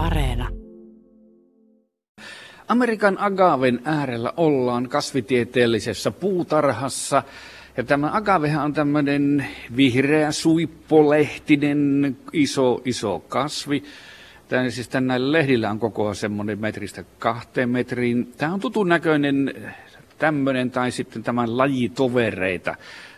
Areena. Amerikan agaven äärellä ollaan kasvitieteellisessä puutarhassa. Ja tämä agavehan on tämmöinen vihreä suippolehtinen iso, iso kasvi. Tämä, siis tämän näillä lehdillä on koko semmoinen metristä kahteen metriin. Tämä on tutun näköinen tämmöinen tai sitten tämän lajitovereita.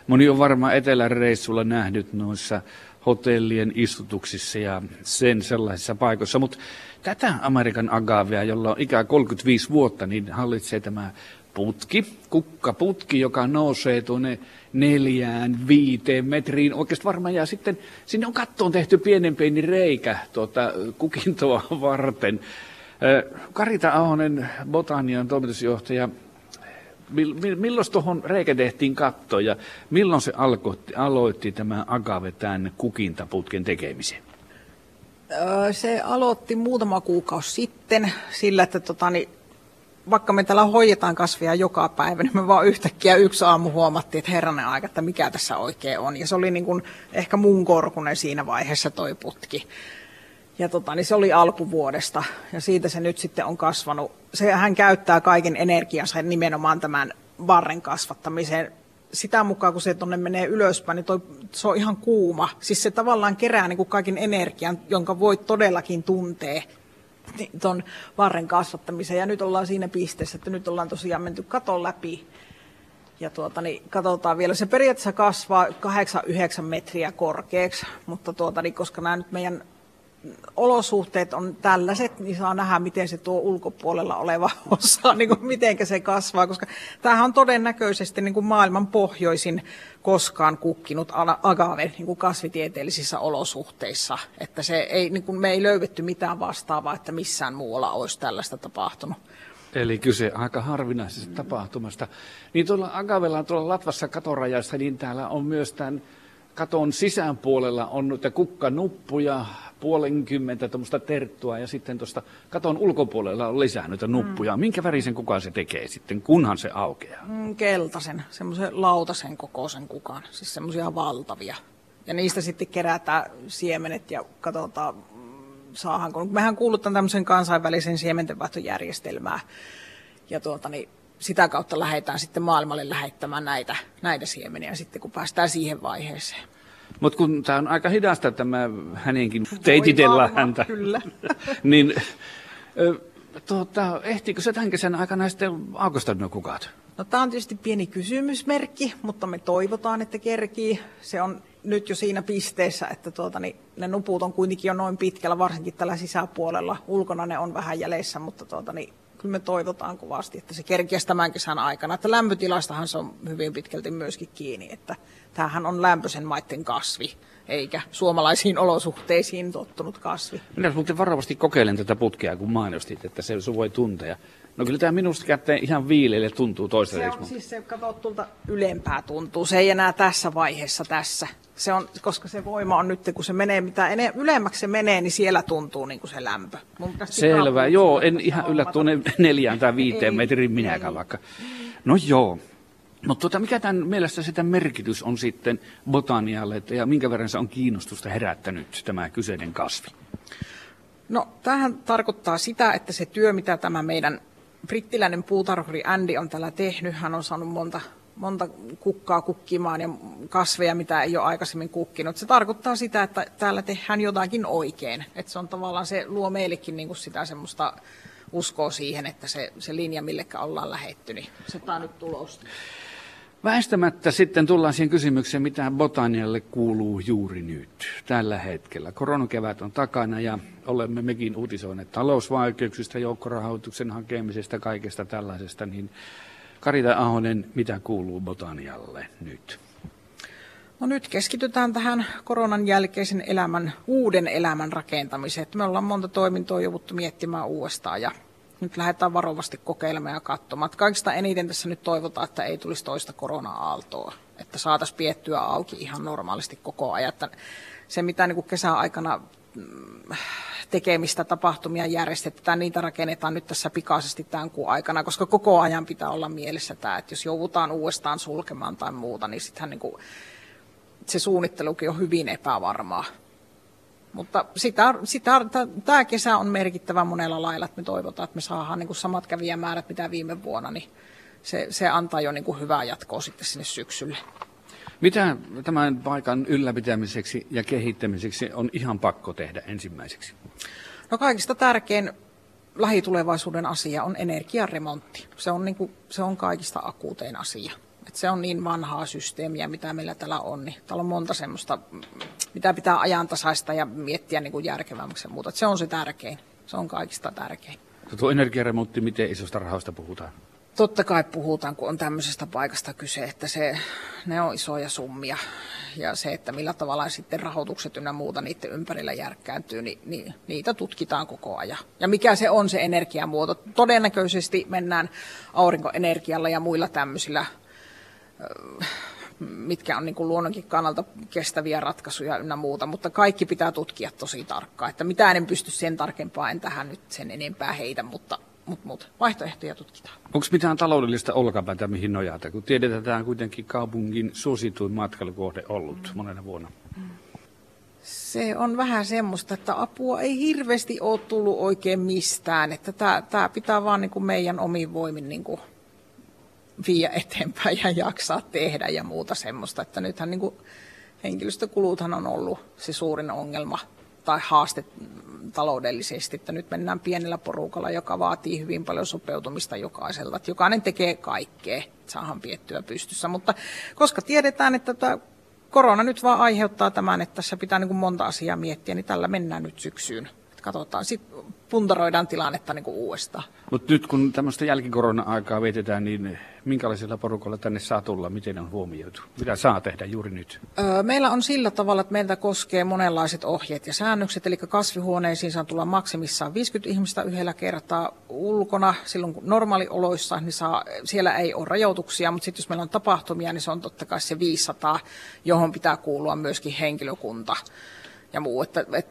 Moni on varmaan eteläreissulla nähnyt noissa hotellien istutuksissa ja sen sellaisissa paikoissa. Mutta tätä Amerikan agavea, jolla on ikä 35 vuotta, niin hallitsee tämä putki, kukkaputki, joka nousee tuonne neljään, viiteen metriin. Oikeastaan varmaan ja sitten sinne on kattoon tehty pienen pieni reikä tuota, kukintoa varten. Karita Ahonen, botanian toimitusjohtaja, milloin tuohon reikä tehtiin katto ja milloin se alkoitti, aloitti tämä agave tämän kukintaputken tekemisen? Se aloitti muutama kuukausi sitten sillä, että tota, niin, vaikka me täällä hoidetaan kasvia joka päivä, niin me vaan yhtäkkiä yksi aamu huomattiin, että herranen aika, että mikä tässä oikein on. Ja se oli niin kuin ehkä mun korkunen siinä vaiheessa toi putki. Ja tota, niin se oli alkuvuodesta ja siitä se nyt sitten on kasvanut. Se, hän käyttää kaiken energiansa nimenomaan tämän varren kasvattamiseen. Sitä mukaan, kun se tuonne menee ylöspäin, niin toi, se on ihan kuuma. Siis se tavallaan kerää niin kuin kaiken energian, jonka voi todellakin tuntea tuon varren kasvattamiseen. Ja nyt ollaan siinä pisteessä, että nyt ollaan tosiaan menty katon läpi. Ja tuota, niin katsotaan vielä. Se periaatteessa kasvaa 8-9 metriä korkeaksi, mutta tuota, niin koska nämä nyt meidän olosuhteet on tällaiset, niin saa nähdä, miten se tuo ulkopuolella oleva osa, niin kuin miten se kasvaa, koska tämähän on todennäköisesti niin kuin maailman pohjoisin koskaan kukkinut agave niin kuin kasvitieteellisissä olosuhteissa, että se ei, niin kuin me ei löydetty mitään vastaavaa, että missään muualla olisi tällaista tapahtunut. Eli kyse aika harvinaisesta mm. tapahtumasta. Niin tuolla agavella, tuolla Latvassa katorajassa, niin täällä on myös tämän katon sisäpuolella on noita kukkanuppuja, puolenkymmentä tuommoista terttua ja sitten tuosta katon ulkopuolella on lisää noita nuppuja. Mm. Minkä värisen kukaan se tekee sitten, kunhan se aukeaa? Mm, keltaisen, semmoisen lautasen kokoisen kukaan, siis semmoisia valtavia. Ja niistä sitten kerätään siemenet ja katsotaan, saahanko. Mehän kuulutaan tämmöisen kansainvälisen siementenvaihtojärjestelmään. Ja tuota, niin sitä kautta lähdetään sitten maailmalle lähettämään näitä, näitä siemeniä sitten, kun päästään siihen vaiheeseen. Mutta kun tämä on aika hidasta tämä hänenkin teititellä häntä, kyllä. niin tuota, ehtiikö se tämän kesän aikana sitten aukostaa nuo kukat? No tämä on tietysti pieni kysymysmerkki, mutta me toivotaan, että kerkii. Se on nyt jo siinä pisteessä, että tuota, niin ne nuput on kuitenkin jo noin pitkällä, varsinkin tällä sisäpuolella. Ulkona ne on vähän jäljessä, mutta tuota, niin kyllä me toivotaan kovasti, että se kerkiäisi tämän kesän aikana. Että lämpötilastahan se on hyvin pitkälti myöskin kiinni, että tämähän on lämpöisen maiden kasvi, eikä suomalaisiin olosuhteisiin tottunut kasvi. Minä muuten varovasti kokeilen tätä putkea, kun mainostit, että se, voi tuntea. No kyllä tämä minusta kätteen ihan viileille tuntuu toistaiseksi. Se on siis se, kato tuolta ylempää tuntuu. Se ei enää tässä vaiheessa tässä. Se on, koska se voima on nyt, kun se menee, mitä ene, ylemmäksi se menee, niin siellä tuntuu niin kuin se lämpö. Selvä, joo, en ihan yllä tuonne neljään tai viiteen metrin minäkään vaikka. No joo, mutta tuota, mikä tämän mielestä sitä merkitys on sitten botanialle, että, ja minkä verran se on kiinnostusta herättänyt tämä kyseinen kasvi? No, tähän tarkoittaa sitä, että se työ, mitä tämä meidän brittiläinen puutarhuri Andy on täällä tehnyt, hän on saanut monta, monta kukkaa kukkimaan ja kasveja, mitä ei ole aikaisemmin kukkinut. Se tarkoittaa sitä, että täällä tehdään jotakin oikein. Että se on tavallaan, se luo meillekin niin kuin sitä semmoista uskoa siihen, että se, se linja, millekä ollaan lähetty, niin se on nyt tulosta. Väistämättä sitten tullaan siihen kysymykseen, mitä botanialle kuuluu juuri nyt, tällä hetkellä. Koronakevät on takana ja olemme mekin uutisoineet talousvaikeuksista, joukkorahoituksen hakemisesta, kaikesta tällaisesta. Niin Karita Ahonen, mitä kuuluu botanialle nyt? No nyt keskitytään tähän koronan jälkeisen elämän, uuden elämän rakentamiseen. Me ollaan monta toimintoa jouduttu miettimään uudestaan ja nyt lähdetään varovasti kokeilemaan ja katsomaan. Kaikista eniten tässä nyt toivotaan, että ei tulisi toista korona-aaltoa, että saataisiin piettyä auki ihan normaalisti koko ajan. Että se, mitä niin kesän aikana mm, tekemistä, tapahtumia järjestetään, niitä rakennetaan nyt tässä pikaisesti tämän kuun aikana, koska koko ajan pitää olla mielessä tämä, että jos joudutaan uudestaan sulkemaan tai muuta, niin sittenhän niin se suunnittelukin on hyvin epävarmaa. Mutta sitä, sitä, tämä kesä on merkittävä monella lailla, että me toivotaan, että me saadaan niin kuin samat kävijämäärät mitä viime vuonna, niin se, se antaa jo niin kuin hyvää jatkoa sitten sinne syksylle. Mitä tämän paikan ylläpitämiseksi ja kehittämiseksi on ihan pakko tehdä ensimmäiseksi? No kaikista tärkein lähitulevaisuuden asia on energiaremontti. Se on, niin kuin, se on kaikista akuutein asia. Et se on niin vanhaa systeemiä, mitä meillä täällä on. Niin täällä on monta semmoista, mitä pitää ajantasaista ja miettiä niin kuin järkevämmäksi ja muuta. Et se on se tärkein. Se on kaikista tärkein. Tuo energiaremontti, miten isosta rahoista puhutaan? Totta kai puhutaan, kun on tämmöisestä paikasta kyse, että se, ne on isoja summia. Ja se, että millä tavalla sitten rahoitukset ynnä muuta niiden ympärillä järkkääntyy, niin, niin niitä tutkitaan koko ajan. Ja mikä se on se energiamuoto? Todennäköisesti mennään aurinkoenergialla ja muilla tämmöisillä mitkä on niin kuin luonnonkin kannalta kestäviä ratkaisuja ynnä muuta, mutta kaikki pitää tutkia tosi tarkkaan, että mitään en pysty sen tarkempaa, en tähän nyt sen enempää heitä, mutta mutta mut, vaihtoehtoja tutkitaan. Onko mitään taloudellista olkapäätä, mihin nojata, kun tiedetään, että tämä on kuitenkin kaupungin suosituin matkailukohde ollut mm. monena vuonna? Se on vähän semmoista, että apua ei hirveästi ole tullut oikein mistään, että tämä pitää vaan niin kuin meidän omin voimin niin kuin viiä eteenpäin ja jaksaa tehdä ja muuta semmoista, että nythän niin kuin henkilöstökuluthan on ollut se suurin ongelma tai haaste taloudellisesti, että nyt mennään pienellä porukalla, joka vaatii hyvin paljon sopeutumista jokaiselta. Että jokainen tekee kaikkea, että saadaan piettyä pystyssä, mutta koska tiedetään, että tämä korona nyt vaan aiheuttaa tämän, että tässä pitää niin kuin monta asiaa miettiä, niin tällä mennään nyt syksyyn. Että katsotaan, sitten puntaroidaan tilannetta niin kuin uudestaan. Mutta nyt kun tämmöistä jälkikorona-aikaa vietetään, niin minkälaisella porukalla tänne saa tulla? Miten on huomioitu? Mitä saa tehdä juuri nyt? Öö, meillä on sillä tavalla, että meiltä koskee monenlaiset ohjeet ja säännökset, eli kasvihuoneisiin saa tulla maksimissaan 50 ihmistä yhdellä kertaa ulkona. Silloin kun normaalioloissa, niin saa, siellä ei ole rajoituksia, mutta sitten jos meillä on tapahtumia, niin se on totta kai se 500, johon pitää kuulua myöskin henkilökunta ja muu. Että, et,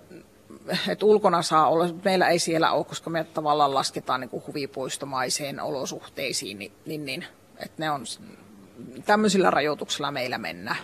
että ulkona saa olla, meillä ei siellä ole, koska me tavallaan lasketaan niin kuin huvipuistomaiseen olosuhteisiin, niin, niin, niin että ne on tämmöisillä rajoituksilla meillä mennään.